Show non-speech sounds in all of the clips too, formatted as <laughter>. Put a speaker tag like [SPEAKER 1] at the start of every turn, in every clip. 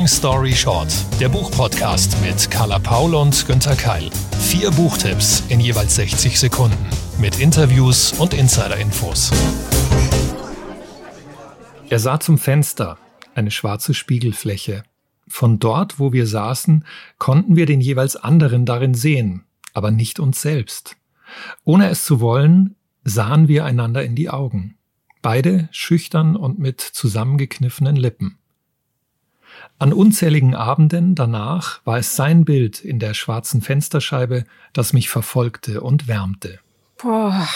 [SPEAKER 1] Long Story Short, der Buchpodcast mit Carla Paul und Günther Keil. Vier Buchtipps in jeweils 60 Sekunden mit Interviews und Insider-Infos.
[SPEAKER 2] Er sah zum Fenster, eine schwarze Spiegelfläche. Von dort, wo wir saßen, konnten wir den jeweils anderen darin sehen, aber nicht uns selbst. Ohne es zu wollen, sahen wir einander in die Augen. Beide schüchtern und mit zusammengekniffenen Lippen. An unzähligen Abenden danach war es sein Bild in der schwarzen Fensterscheibe, das mich verfolgte und wärmte.
[SPEAKER 3] Boah,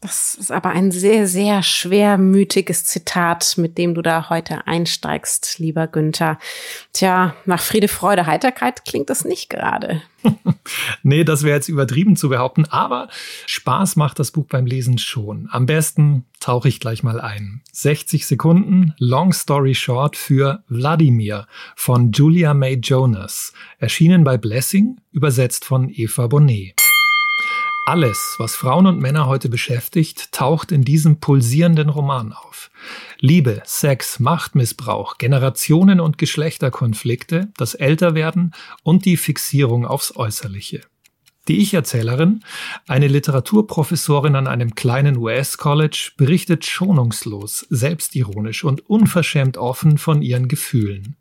[SPEAKER 3] das ist aber ein sehr, sehr schwermütiges Zitat, mit dem du da heute einsteigst, lieber Günther. Tja, nach Friede, Freude, Heiterkeit klingt das nicht gerade. <laughs>
[SPEAKER 2] nee, das wäre jetzt übertrieben zu behaupten, aber Spaß macht das Buch beim Lesen schon. Am besten tauche ich gleich mal ein. 60 Sekunden, Long Story Short für Wladimir von Julia May Jonas, erschienen bei Blessing, übersetzt von Eva Bonnet. Alles, was Frauen und Männer heute beschäftigt, taucht in diesem pulsierenden Roman auf. Liebe, Sex, Machtmissbrauch, Generationen und Geschlechterkonflikte, das Älterwerden und die Fixierung aufs Äußerliche. Die Ich-Erzählerin, eine Literaturprofessorin an einem kleinen US-College, berichtet schonungslos, selbstironisch und unverschämt offen von ihren Gefühlen.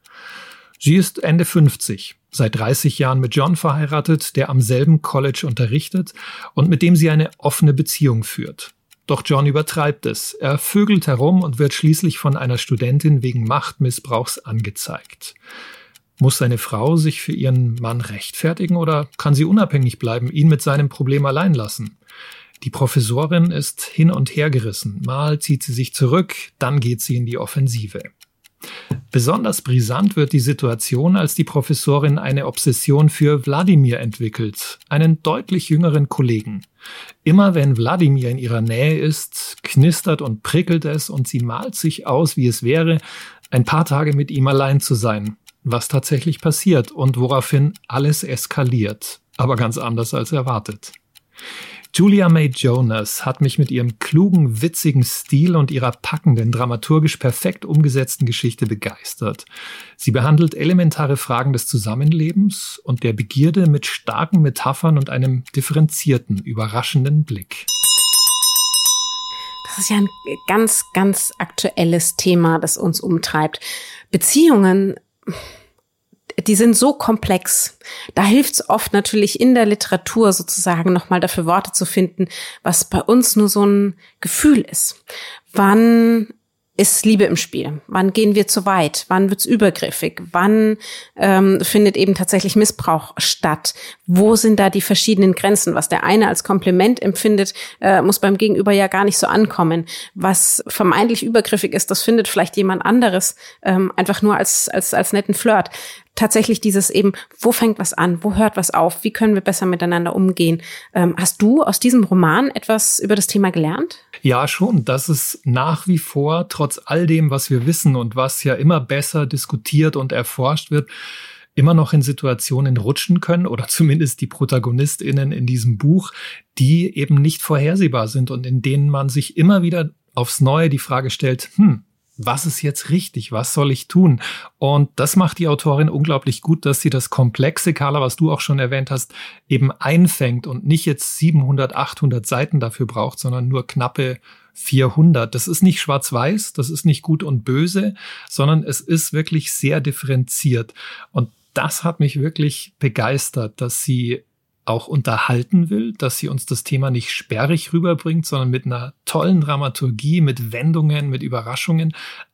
[SPEAKER 2] Sie ist Ende 50, seit 30 Jahren mit John verheiratet, der am selben College unterrichtet und mit dem sie eine offene Beziehung führt. Doch John übertreibt es. Er vögelt herum und wird schließlich von einer Studentin wegen Machtmissbrauchs angezeigt. Muss seine Frau sich für ihren Mann rechtfertigen oder kann sie unabhängig bleiben, ihn mit seinem Problem allein lassen? Die Professorin ist hin und her gerissen. Mal zieht sie sich zurück, dann geht sie in die Offensive. Besonders brisant wird die Situation, als die Professorin eine Obsession für Wladimir entwickelt, einen deutlich jüngeren Kollegen. Immer wenn Wladimir in ihrer Nähe ist, knistert und prickelt es und sie malt sich aus, wie es wäre, ein paar Tage mit ihm allein zu sein, was tatsächlich passiert und woraufhin alles eskaliert, aber ganz anders als erwartet. Julia May Jonas hat mich mit ihrem klugen, witzigen Stil und ihrer packenden, dramaturgisch perfekt umgesetzten Geschichte begeistert. Sie behandelt elementare Fragen des Zusammenlebens und der Begierde mit starken Metaphern und einem differenzierten, überraschenden Blick.
[SPEAKER 3] Das ist ja ein ganz, ganz aktuelles Thema, das uns umtreibt. Beziehungen die sind so komplex. Da hilft es oft natürlich in der Literatur sozusagen nochmal dafür Worte zu finden, was bei uns nur so ein Gefühl ist. Wann ist Liebe im Spiel? Wann gehen wir zu weit? Wann wird's übergriffig? Wann ähm, findet eben tatsächlich Missbrauch statt? Wo sind da die verschiedenen Grenzen? Was der eine als Kompliment empfindet, äh, muss beim Gegenüber ja gar nicht so ankommen. Was vermeintlich übergriffig ist, das findet vielleicht jemand anderes ähm, einfach nur als, als, als netten Flirt tatsächlich dieses eben, wo fängt was an, wo hört was auf, wie können wir besser miteinander umgehen. Ähm, hast du aus diesem Roman etwas über das Thema gelernt?
[SPEAKER 2] Ja, schon. Dass es nach wie vor, trotz all dem, was wir wissen und was ja immer besser diskutiert und erforscht wird, immer noch in Situationen rutschen können oder <laughs> zumindest die Protagonistinnen in diesem Buch, die eben nicht vorhersehbar sind und in denen man sich immer wieder aufs Neue die Frage stellt, hm, was ist jetzt richtig, was soll ich tun? Und das macht die Autorin unglaublich gut, dass sie das komplexe, Carla, was du auch schon erwähnt hast, eben einfängt und nicht jetzt 700, 800 Seiten dafür braucht, sondern nur knappe 400. Das ist nicht schwarz-weiß, das ist nicht gut und böse, sondern es ist wirklich sehr differenziert. Und das hat mich wirklich begeistert, dass sie auch unterhalten will, dass sie uns das Thema nicht sperrig rüberbringt, sondern mit einer tollen Dramaturgie, mit Wendungen, mit Überraschungen,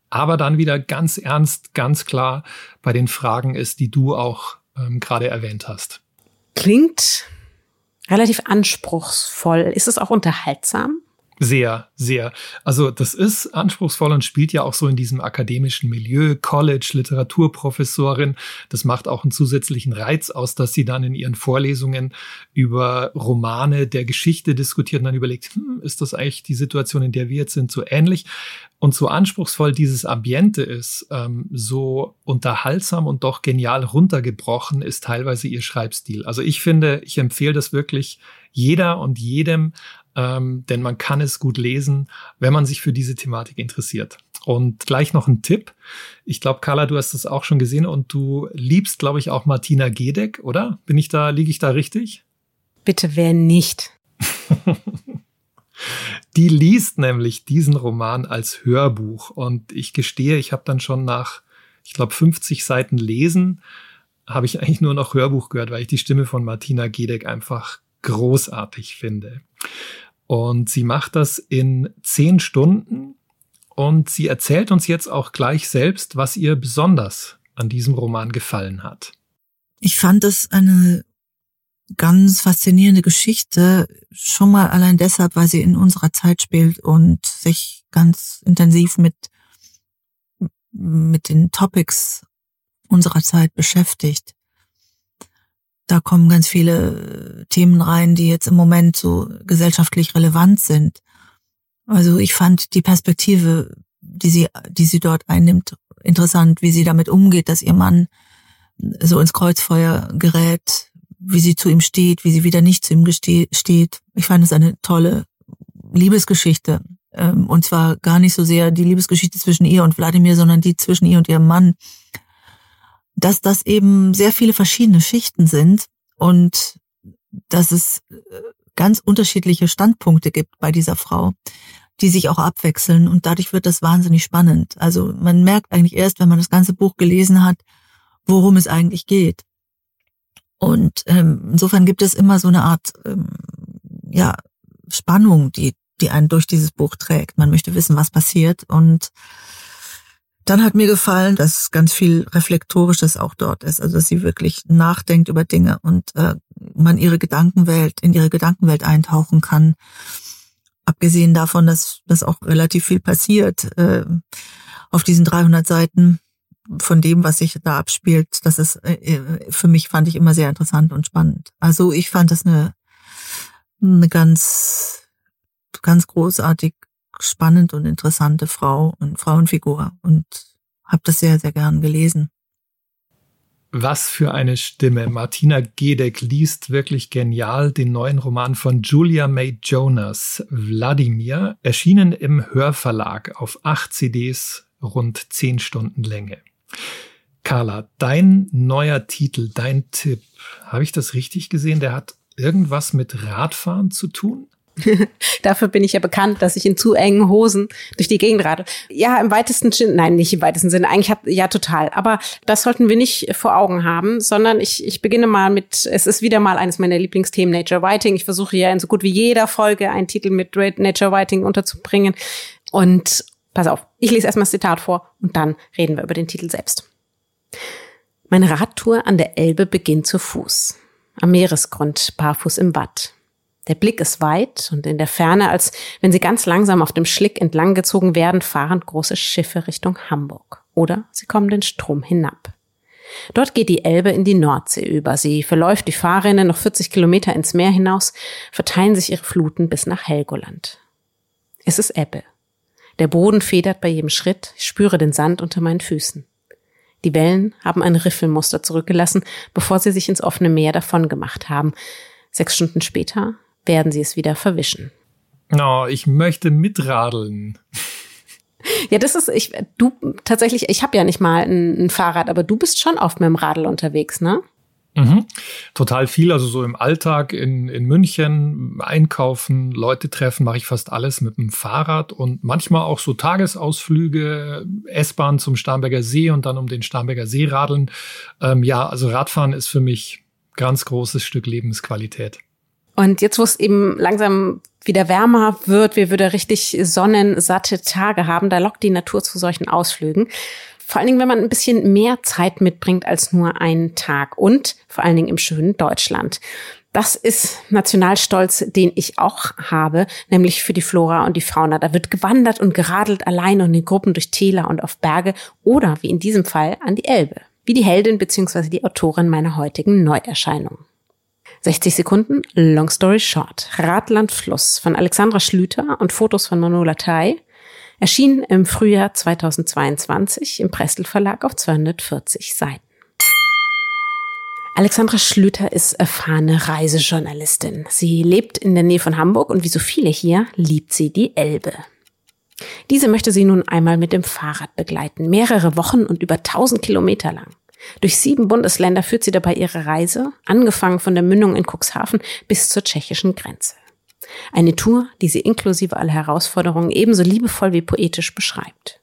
[SPEAKER 2] aber dann wieder ganz ernst, ganz klar bei den Fragen ist, die du auch ähm, gerade erwähnt hast.
[SPEAKER 3] Klingt relativ anspruchsvoll. Ist es auch unterhaltsam?
[SPEAKER 2] Sehr, sehr. Also das ist anspruchsvoll und spielt ja auch so in diesem akademischen Milieu, College, Literaturprofessorin. Das macht auch einen zusätzlichen Reiz aus, dass sie dann in ihren Vorlesungen über Romane der Geschichte diskutiert und dann überlegt, hm, ist das eigentlich die Situation, in der wir jetzt sind, so ähnlich? Und so anspruchsvoll dieses Ambiente ist, ähm, so unterhaltsam und doch genial runtergebrochen ist teilweise ihr Schreibstil. Also ich finde, ich empfehle das wirklich jeder und jedem ähm, denn man kann es gut lesen, wenn man sich für diese Thematik interessiert. Und gleich noch ein Tipp. Ich glaube, Carla, du hast das auch schon gesehen und du liebst, glaube ich, auch Martina Gedeck, oder? Bin ich da, liege ich da richtig?
[SPEAKER 3] Bitte wer nicht? <laughs>
[SPEAKER 2] Die liest nämlich diesen Roman als Hörbuch und ich gestehe, ich habe dann schon nach, ich glaube, 50 Seiten lesen, habe ich eigentlich nur noch Hörbuch gehört, weil ich die Stimme von Martina Gedeck einfach großartig finde. Und sie macht das in zehn Stunden und sie erzählt uns jetzt auch gleich selbst, was ihr besonders an diesem Roman gefallen hat.
[SPEAKER 4] Ich fand es eine ganz faszinierende Geschichte, schon mal allein deshalb, weil sie in unserer Zeit spielt und sich ganz intensiv mit, mit den Topics unserer Zeit beschäftigt. Da kommen ganz viele Themen rein, die jetzt im Moment so gesellschaftlich relevant sind. Also ich fand die Perspektive, die sie, die sie dort einnimmt, interessant, wie sie damit umgeht, dass ihr Mann so ins Kreuzfeuer gerät, wie sie zu ihm steht, wie sie wieder nicht zu ihm steht. Ich fand es eine tolle Liebesgeschichte. Ähm, und zwar gar nicht so sehr die Liebesgeschichte zwischen ihr und Wladimir, sondern die zwischen ihr und ihrem Mann. Dass das eben sehr viele verschiedene Schichten sind und dass es äh, ganz unterschiedliche Standpunkte gibt bei dieser Frau, die sich auch abwechseln und dadurch wird das wahnsinnig spannend. Also man merkt eigentlich erst, wenn man das ganze Buch gelesen hat, worum es eigentlich geht. Und ähm, insofern gibt es immer so eine Art ähm, ja Spannung, die die einen durch dieses Buch trägt. Man möchte wissen, was passiert und dann hat mir gefallen, dass ganz viel Reflektorisches auch dort ist, also dass sie wirklich nachdenkt über Dinge und äh, man ihre Gedankenwelt, in ihre Gedankenwelt eintauchen kann. Abgesehen davon, dass das auch relativ viel passiert äh, auf diesen 300 Seiten von dem, was sich da abspielt, das ist äh, für mich fand ich immer sehr interessant und spannend. Also ich fand das eine, eine ganz, ganz großartig spannend und interessante Frau und Frauenfigur und habe das sehr, sehr gern gelesen.
[SPEAKER 2] Was für eine Stimme. Martina Gedeck liest wirklich genial den neuen Roman von Julia May Jonas, Wladimir, erschienen im Hörverlag auf acht CDs, rund zehn Stunden Länge. Carla, dein neuer Titel, dein Tipp, habe ich das richtig gesehen? Der hat irgendwas mit Radfahren zu tun? <laughs>
[SPEAKER 3] Dafür bin ich ja bekannt, dass ich in zu engen Hosen durch die Gegend rate. Ja, im weitesten Sinne, nein, nicht im weitesten Sinne, eigentlich hat, ja total. Aber das sollten wir nicht vor Augen haben, sondern ich, ich beginne mal mit, es ist wieder mal eines meiner Lieblingsthemen, Nature Writing. Ich versuche ja in so gut wie jeder Folge einen Titel mit Nature Writing unterzubringen. Und pass auf, ich lese erstmal das Zitat vor und dann reden wir über den Titel selbst. Meine Radtour an der Elbe beginnt zu Fuß. Am Meeresgrund, barfuß im Watt. Der Blick ist weit und in der Ferne, als wenn sie ganz langsam auf dem Schlick entlanggezogen werden, fahren große Schiffe Richtung Hamburg. Oder sie kommen den Strom hinab. Dort geht die Elbe in die Nordsee über. Sie verläuft die Fahrrinne noch 40 Kilometer ins Meer hinaus, verteilen sich ihre Fluten bis nach Helgoland. Es ist Ebbe. Der Boden federt bei jedem Schritt, ich spüre den Sand unter meinen Füßen. Die Wellen haben ein Riffelmuster zurückgelassen, bevor sie sich ins offene Meer davon gemacht haben. Sechs Stunden später werden sie es wieder verwischen.
[SPEAKER 2] Oh, ich möchte mitradeln.
[SPEAKER 3] Ja, das ist ich du tatsächlich, ich habe ja nicht mal ein, ein, Fahrrad, aber du bist schon oft mit dem Radl unterwegs, ne?
[SPEAKER 2] Mhm. Total viel, also so im Alltag in, in München, einkaufen, Leute treffen, mache ich fast alles mit dem Fahrrad und manchmal auch so Tagesausflüge, S-Bahn zum Starnberger See und dann um den Starnberger See radeln. Ähm, ja, also Radfahren ist für mich ganz großes Stück Lebensqualität.
[SPEAKER 3] Und jetzt, wo es eben langsam wieder wärmer wird, wir wieder richtig sonnensatte Tage haben, da lockt die Natur zu solchen Ausflügen. Vor allen Dingen, wenn man ein bisschen mehr Zeit mitbringt als nur einen Tag und vor allen Dingen im schönen Deutschland. Das ist Nationalstolz, den ich auch habe, nämlich für die Flora und die Fauna. Da wird gewandert und geradelt allein und in Gruppen durch Täler und auf Berge oder wie in diesem Fall an die Elbe, wie die Heldin bzw. die Autorin meiner heutigen Neuerscheinung. 60 Sekunden, Long Story Short. Radland Fluss von Alexandra Schlüter und Fotos von Manola Tai. Erschien im Frühjahr 2022 im Prestel Verlag auf 240 Seiten. Alexandra Schlüter ist erfahrene Reisejournalistin. Sie lebt in der Nähe von Hamburg und wie so viele hier liebt sie die Elbe. Diese möchte sie nun einmal mit dem Fahrrad begleiten, mehrere Wochen und über 1000 Kilometer lang. Durch sieben Bundesländer führt sie dabei ihre Reise, angefangen von der Mündung in Cuxhaven bis zur tschechischen Grenze. Eine Tour, die sie inklusive aller Herausforderungen ebenso liebevoll wie poetisch beschreibt.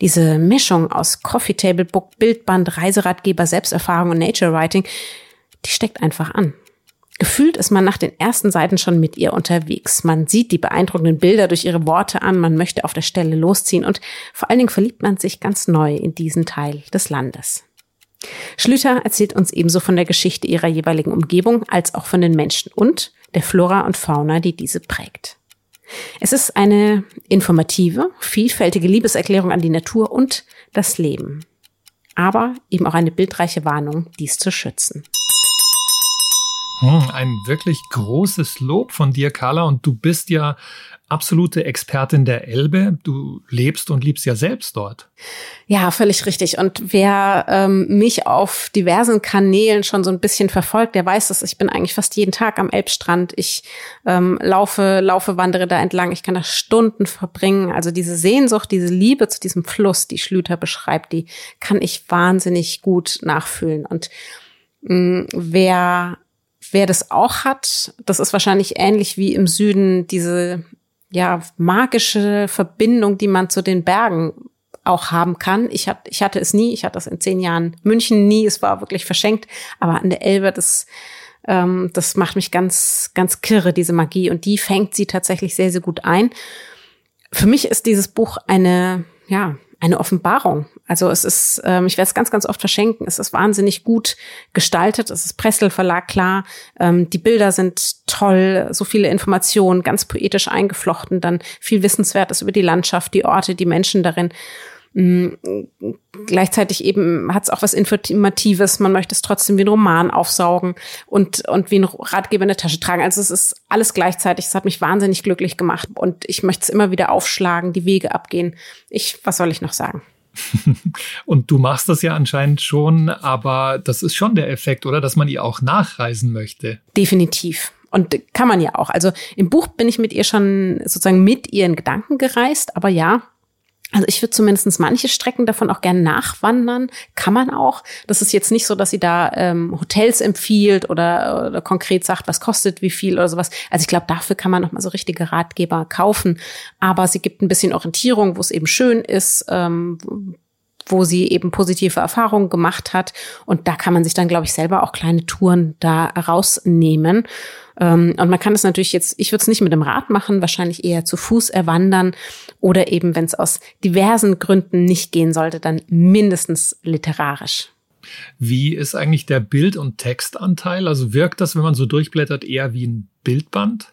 [SPEAKER 3] Diese Mischung aus Coffee Table Book, Bildband, Reiseratgeber, Selbsterfahrung und Nature Writing, die steckt einfach an. Gefühlt ist man nach den ersten Seiten schon mit ihr unterwegs. Man sieht die beeindruckenden Bilder durch ihre Worte an, man möchte auf der Stelle losziehen und vor allen Dingen verliebt man sich ganz neu in diesen Teil des Landes. Schlüter erzählt uns ebenso von der Geschichte ihrer jeweiligen Umgebung als auch von den Menschen und der Flora und Fauna, die diese prägt. Es ist eine informative, vielfältige Liebeserklärung an die Natur und das Leben. Aber eben auch eine bildreiche Warnung, dies zu schützen.
[SPEAKER 2] Hm, ein wirklich großes Lob von dir, Carla. Und du bist ja absolute Expertin der Elbe. Du lebst und liebst ja selbst dort.
[SPEAKER 3] Ja, völlig richtig. Und wer ähm, mich auf diversen Kanälen schon so ein bisschen verfolgt, der weiß, dass ich bin eigentlich fast jeden Tag am Elbstrand. Ich ähm, laufe, laufe, wandere da entlang. Ich kann da Stunden verbringen. Also diese Sehnsucht, diese Liebe zu diesem Fluss, die Schlüter beschreibt, die kann ich wahnsinnig gut nachfühlen. Und mh, mm, wer Wer das auch hat, das ist wahrscheinlich ähnlich wie im Süden diese ja magische Verbindung, die man zu den Bergen auch haben kann. Ich, hat, ich hatte es nie, ich hatte das in zehn Jahren München nie, es war wirklich verschenkt, aber an der Elbe, das, ähm, das macht mich ganz, ganz kirre, diese Magie. Und die fängt sie tatsächlich sehr, sehr gut ein. Für mich ist dieses Buch eine, ja, eine Offenbarung. Also es ist, ähm, ich werde es ganz, ganz oft verschenken. Es ist wahnsinnig gut gestaltet. Es ist Pressel Verlag klar. Ähm, die Bilder sind toll, so viele Informationen, ganz poetisch eingeflochten, dann viel Wissenswertes über die Landschaft, die Orte, die Menschen darin. Mhm. Gleichzeitig eben hat es auch was Informatives. Man möchte es trotzdem wie ein Roman aufsaugen und, und wie ein Ratgeber in der Tasche tragen. Also es ist alles gleichzeitig. Es hat mich wahnsinnig glücklich gemacht und ich möchte es immer wieder aufschlagen, die Wege abgehen. Ich, was soll ich noch sagen? <laughs>
[SPEAKER 2] Und du machst das ja anscheinend schon, aber das ist schon der Effekt, oder? Dass man ihr auch nachreisen möchte.
[SPEAKER 3] Definitiv. Und kann man ja auch. Also im Buch bin ich mit ihr schon sozusagen mit ihren Gedanken gereist, aber ja, also ich würde zumindest manche Strecken davon auch gerne nachwandern. Kann man auch. Das ist jetzt nicht so, dass sie da ähm, Hotels empfiehlt oder, oder konkret sagt, was kostet wie viel oder sowas. Also ich glaube, dafür kann man noch mal so richtige Ratgeber kaufen. Aber sie gibt ein bisschen Orientierung, wo es eben schön ist, ähm, wo sie eben positive Erfahrungen gemacht hat. Und da kann man sich dann, glaube ich, selber auch kleine Touren da rausnehmen. Ähm, und man kann es natürlich jetzt, ich würde es nicht mit dem Rad machen, wahrscheinlich eher zu Fuß erwandern oder eben, wenn es aus diversen Gründen nicht gehen sollte, dann mindestens literarisch.
[SPEAKER 2] Wie ist eigentlich der Bild- und Textanteil? Also wirkt das, wenn man so durchblättert, eher wie ein Bildband?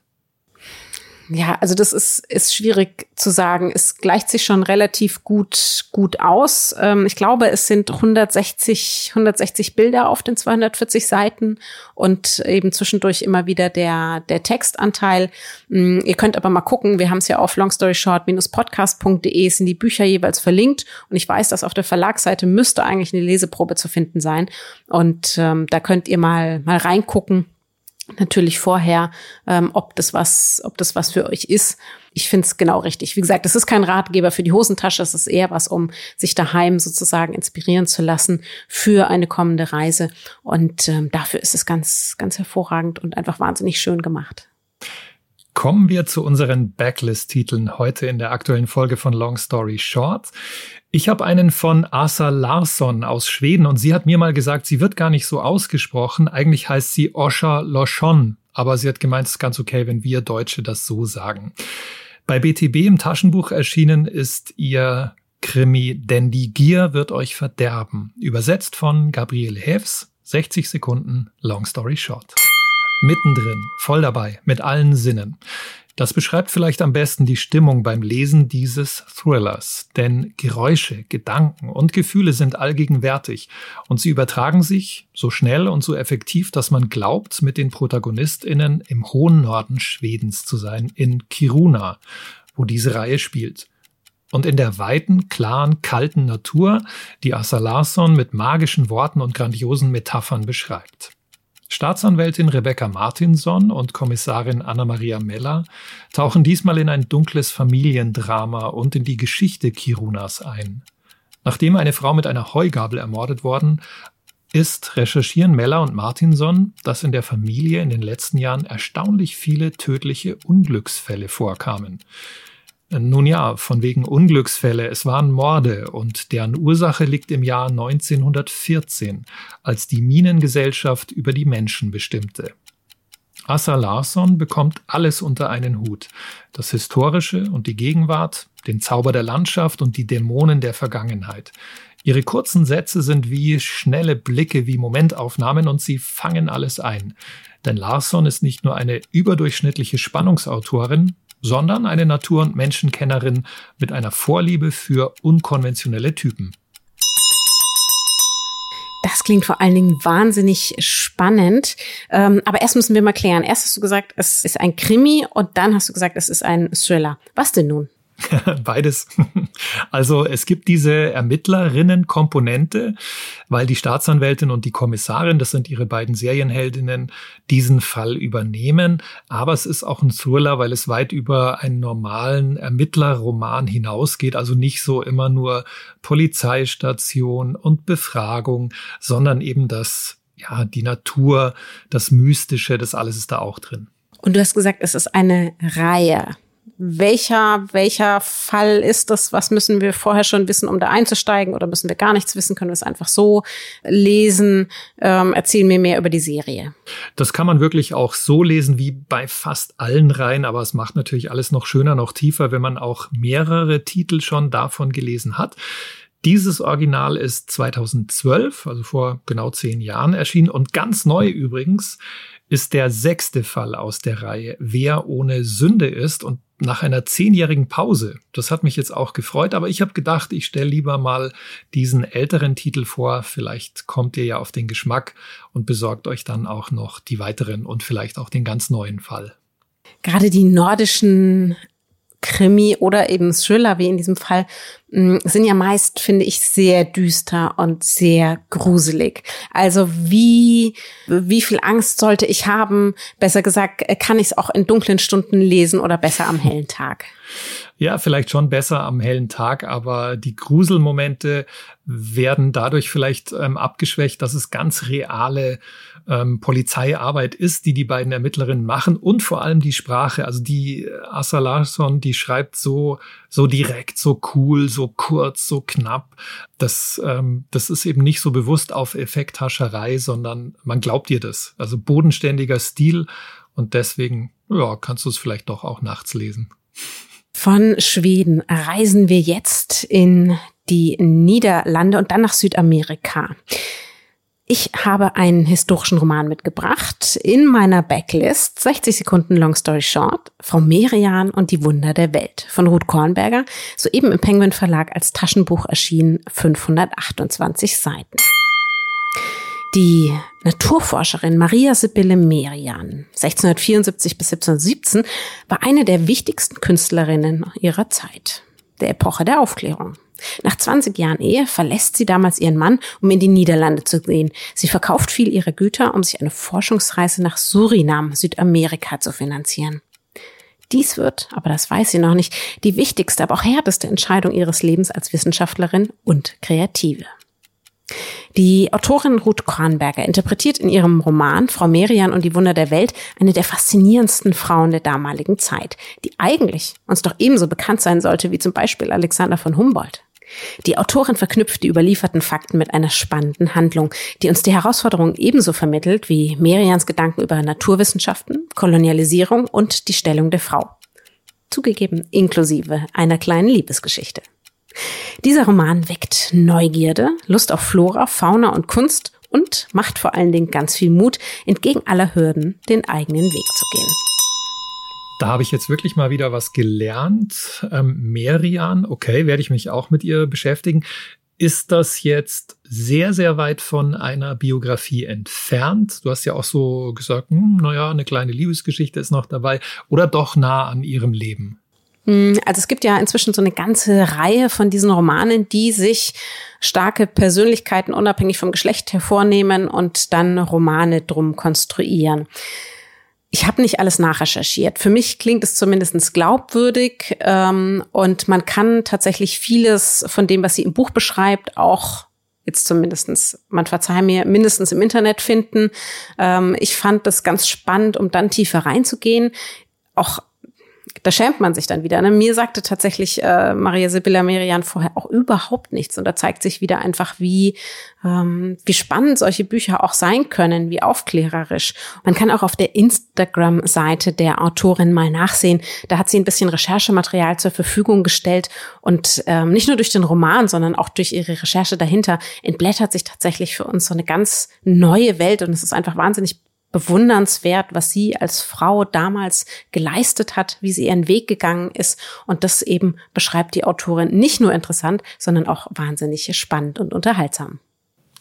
[SPEAKER 3] Ja, also das ist, ist schwierig zu sagen. Es gleicht sich schon relativ gut, gut aus. Ähm, ich glaube, es sind 160, 160 Bilder auf den 240 Seiten und eben zwischendurch immer wieder der, der Textanteil. Mm, ihr könnt aber mal gucken. Wir haben es ja auf longstoryshort-podcast.de sind die Bücher jeweils verlinkt. Und ich weiß, dass auf der Verlagsseite müsste eigentlich eine Leseprobe zu finden sein. Und ähm, da könnt ihr mal, mal reingucken natürlich vorher, ähm, ob das was, ob das was für euch ist. Ich finde es genau richtig. Wie gesagt, es ist kein Ratgeber für die Hosentasche, es ist eher was, um sich daheim sozusagen inspirieren zu lassen für eine kommende Reise. Und ähm, dafür ist es ganz, ganz hervorragend und einfach wahnsinnig schön gemacht.
[SPEAKER 2] Kommen wir zu unseren Backlist-Titeln heute in der aktuellen Folge von Long Story Short. Ich habe einen von Asa Larsson aus Schweden und sie hat mir mal gesagt, sie wird gar nicht so ausgesprochen. Eigentlich heißt sie Osha Loshon, aber sie hat gemeint, es ist ganz okay, wenn wir Deutsche das so sagen. Bei BTB im Taschenbuch erschienen ist ihr Krimi Denn die Gier wird euch verderben. Übersetzt von Gabriele Hefs. 60 Sekunden Long Story Short. Mittendrin, voll dabei, mit allen Sinnen. Das beschreibt vielleicht am besten die Stimmung beim Lesen dieses Thrillers, denn Geräusche, Gedanken und Gefühle sind allgegenwärtig und sie übertragen sich so schnell und so effektiv, dass man glaubt, mit den Protagonistinnen im hohen Norden Schwedens zu sein, in Kiruna, wo diese Reihe spielt. und in der weiten, klaren, kalten Natur, die Assa Larsson mit magischen Worten und grandiosen Metaphern beschreibt. Staatsanwältin Rebecca Martinson und Kommissarin Anna-Maria Meller tauchen diesmal in ein dunkles Familiendrama und in die Geschichte Kirunas ein. Nachdem eine Frau mit einer Heugabel ermordet worden ist, recherchieren Meller und Martinson, dass in der Familie in den letzten Jahren erstaunlich viele tödliche Unglücksfälle vorkamen. Nun ja, von wegen Unglücksfälle, es waren Morde und deren Ursache liegt im Jahr 1914, als die Minengesellschaft über die Menschen bestimmte. Assa Larsson bekommt alles unter einen Hut. Das Historische und die Gegenwart, den Zauber der Landschaft und die Dämonen der Vergangenheit. Ihre kurzen Sätze sind wie schnelle Blicke, wie Momentaufnahmen und sie fangen alles ein. Denn Larsson ist nicht nur eine überdurchschnittliche Spannungsautorin, sondern eine Natur- und Menschenkennerin mit einer Vorliebe für unkonventionelle Typen.
[SPEAKER 3] Das klingt vor allen Dingen wahnsinnig spannend. Ähm, aber erst müssen wir mal klären. Erst hast du gesagt, es ist ein Krimi und dann hast du gesagt, es ist ein Thriller. Was denn nun? <laughs>
[SPEAKER 2] Beides. Also es gibt diese Ermittlerinnen-Komponente, weil die Staatsanwältin und die Kommissarin, das sind ihre beiden Serienheldinnen, diesen Fall übernehmen. Aber es ist auch ein Thriller, weil es weit über einen normalen Ermittlerroman hinausgeht. Also nicht so immer nur Polizeistation und Befragung, sondern eben das, ja, die Natur, das Mystische, das alles ist da auch drin.
[SPEAKER 3] Und du hast gesagt, es ist eine Reihe welcher, welcher Fall ist das? Was müssen wir vorher schon wissen, um da einzusteigen? Oder müssen wir gar nichts wissen? Können wir es einfach so lesen? Ähm, erzähl mir mehr über die Serie.
[SPEAKER 2] Das kann man wirklich auch so lesen wie bei fast allen Reihen, aber es macht natürlich alles noch schöner, noch tiefer, wenn man auch mehrere Titel schon davon gelesen hat. Dieses Original ist 2012, also vor genau zehn Jahren erschienen und ganz neu übrigens ist der sechste Fall aus der Reihe Wer ohne Sünde ist und nach einer zehnjährigen Pause. Das hat mich jetzt auch gefreut, aber ich habe gedacht, ich stelle lieber mal diesen älteren Titel vor. Vielleicht kommt ihr ja auf den Geschmack und besorgt euch dann auch noch die weiteren und vielleicht auch den ganz neuen Fall.
[SPEAKER 3] Gerade die nordischen Krimi oder eben Thriller, wie in diesem Fall, mm, sind ja meist, finde ich, sehr düster und sehr gruselig. Also wie, wie viel Angst sollte ich haben? Besser gesagt, kann ich es auch in dunklen Stunden lesen oder besser am hellen Tag?
[SPEAKER 2] Ja, vielleicht schon besser am hellen Tag, aber die Gruselmomente werden dadurch vielleicht ähm, abgeschwächt, dass es ganz reale ähm, Polizeiarbeit ist, die die beiden Ermittlerinnen machen und vor allem die Sprache. Also die äh, Assa Larsson, die schreibt so so direkt, so cool, so kurz, so knapp. Das ähm, das ist eben nicht so bewusst auf Effekthascherei, sondern man glaubt ihr das. Also bodenständiger Stil und deswegen ja kannst du es vielleicht doch auch nachts lesen.
[SPEAKER 3] Von Schweden reisen wir jetzt in die Niederlande und dann nach Südamerika. Ich habe einen historischen Roman mitgebracht in meiner Backlist. 60 Sekunden Long Story Short. Frau Merian und die Wunder der Welt von Ruth Kornberger. Soeben im Penguin Verlag als Taschenbuch erschienen. 528 Seiten. Die Naturforscherin Maria Sibylle Merian, 1674 bis 1717, war eine der wichtigsten Künstlerinnen ihrer Zeit, der Epoche der Aufklärung. Nach 20 Jahren Ehe verlässt sie damals ihren Mann, um in die Niederlande zu gehen. Sie verkauft viel ihrer Güter, um sich eine Forschungsreise nach Surinam, Südamerika zu finanzieren. Dies wird, aber das weiß sie noch nicht, die wichtigste, aber auch härteste Entscheidung ihres Lebens als Wissenschaftlerin und Kreative. Die Autorin Ruth Kornberger interpretiert in ihrem Roman Frau Merian und die Wunder der Welt eine der faszinierendsten Frauen der damaligen Zeit, die eigentlich uns doch ebenso bekannt sein sollte wie zum Beispiel Alexander von Humboldt. Die Autorin verknüpft die überlieferten Fakten mit einer spannenden Handlung, die uns die Herausforderungen ebenso vermittelt wie Merians Gedanken über Naturwissenschaften, Kolonialisierung und die Stellung der Frau. Zugegeben inklusive einer kleinen Liebesgeschichte. Dieser Roman weckt Neugierde, Lust auf Flora, Fauna und Kunst und macht vor allen Dingen ganz viel Mut, entgegen aller Hürden den eigenen Weg zu gehen.
[SPEAKER 2] Da habe ich jetzt wirklich mal wieder was gelernt. Ähm, Merian, okay, werde ich mich auch mit ihr beschäftigen. Ist das jetzt sehr, sehr weit von einer Biografie entfernt? Du hast ja auch so gesagt, hm, naja, eine kleine Liebesgeschichte ist noch dabei oder doch nah an ihrem Leben?
[SPEAKER 3] Hm, also es gibt ja inzwischen so eine ganze Reihe von diesen Romanen, die sich starke Persönlichkeiten unabhängig vom Geschlecht hervornehmen und dann Romane drum konstruieren. Ich habe nicht alles nachrecherchiert. Für mich klingt es zumindest glaubwürdig ähm, und man kann tatsächlich vieles von dem, was sie im Buch beschreibt, auch jetzt zumindestens, man verzeihe mir, mindestens im Internet finden. Ähm, ich fand das ganz spannend, um dann tiefer reinzugehen. Auch da schämt man sich dann wieder. Ne? Mir sagte tatsächlich äh, Maria Sibylla Merian vorher auch überhaupt nichts. Und da zeigt sich wieder einfach, wie, ähm, wie spannend solche Bücher auch sein können, wie aufklärerisch. Man kann auch auf der Instagram-Seite der Autorin mal nachsehen. Da hat sie ein bisschen Recherchematerial zur Verfügung gestellt. Und ähm, nicht nur durch den Roman, sondern auch durch ihre Recherche dahinter entblättert sich tatsächlich für uns so eine ganz neue Welt. Und es ist einfach wahnsinnig bewundernswert, was sie als Frau damals geleistet hat, wie sie ihren Weg gegangen ist. Und das eben beschreibt die Autorin nicht nur interessant, sondern auch wahnsinnig spannend und unterhaltsam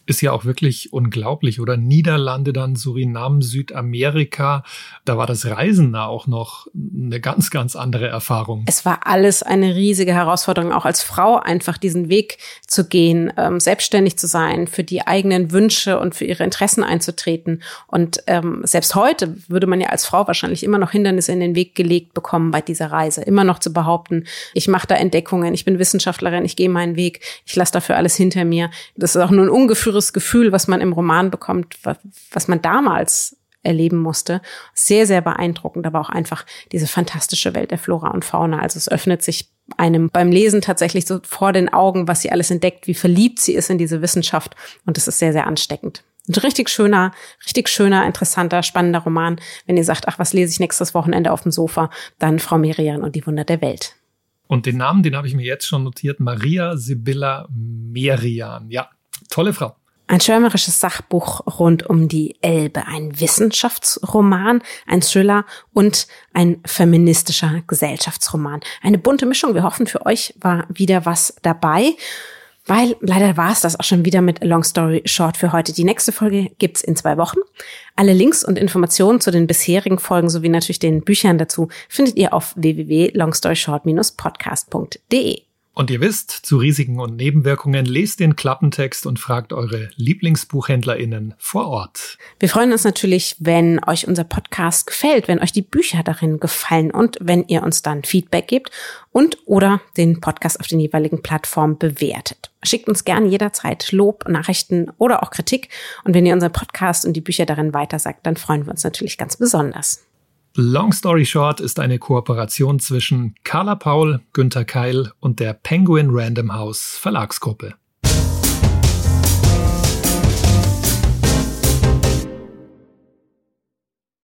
[SPEAKER 2] ist ja auch wirklich unglaublich. Oder Niederlande, dann Surinam, Südamerika. Da war das Reisen da auch noch eine ganz, ganz andere Erfahrung.
[SPEAKER 3] Es war alles eine riesige Herausforderung, auch als Frau einfach diesen Weg zu gehen, ähm, selbstständig zu sein, für die eigenen Wünsche und für ihre Interessen einzutreten. Und ähm, selbst heute würde man ja als Frau wahrscheinlich immer noch Hindernisse in den Weg gelegt bekommen bei dieser Reise. Immer noch zu behaupten, ich mache da Entdeckungen, ich bin Wissenschaftlerin, ich gehe meinen Weg, ich lasse dafür alles hinter mir. Das ist auch nur ein ungeführes irres Gefühl, was man im Roman bekommt, was man damals erleben musste. Sehr, sehr beeindruckend, aber auch einfach diese fantastische Welt der Flora und Fauna. Also es öffnet sich einem beim Lesen tatsächlich so vor den Augen, was sie alles entdeckt, wie verliebt sie ist in diese Wissenschaft. Und es ist sehr, sehr ansteckend. Ein richtig schöner, richtig schöner, interessanter, spannender Roman. Wenn ihr sagt, ach, was lese ich nächstes Wochenende auf dem Sofa, dann Frau Merian und die Wunder der Welt.
[SPEAKER 2] Und den Namen, den habe ich mir jetzt schon notiert. Maria Sibylla Merian. Ja, tolle Frau.
[SPEAKER 3] Ein schwärmerisches Sachbuch rund um die Elbe, ein Wissenschaftsroman, ein Thriller und ein feministischer Gesellschaftsroman. Eine bunte Mischung. Wir hoffen, für euch war wieder was dabei. Weil leider war es das auch schon wieder mit Long Story Short für heute. Die nächste Folge gibt's in zwei Wochen. Alle Links und Informationen zu den bisherigen Folgen sowie natürlich den Büchern dazu findet ihr auf www.longstoryshort-podcast.de.
[SPEAKER 2] Und ihr wisst, zu Risiken und Nebenwirkungen lest den Klappentext und fragt eure LieblingsbuchhändlerInnen vor Ort.
[SPEAKER 3] Wir freuen uns natürlich, wenn euch unser Podcast gefällt, wenn euch die Bücher darin gefallen und wenn ihr uns dann Feedback gebt und oder den Podcast auf den jeweiligen Plattformen bewertet. Schickt uns gern jederzeit Lob, Nachrichten oder auch Kritik. Und wenn ihr unseren Podcast und die Bücher darin weitersagt, dann freuen wir uns natürlich ganz besonders.
[SPEAKER 2] Long Story Short ist eine Kooperation zwischen Carla Paul, Günter Keil und der Penguin Random House Verlagsgruppe.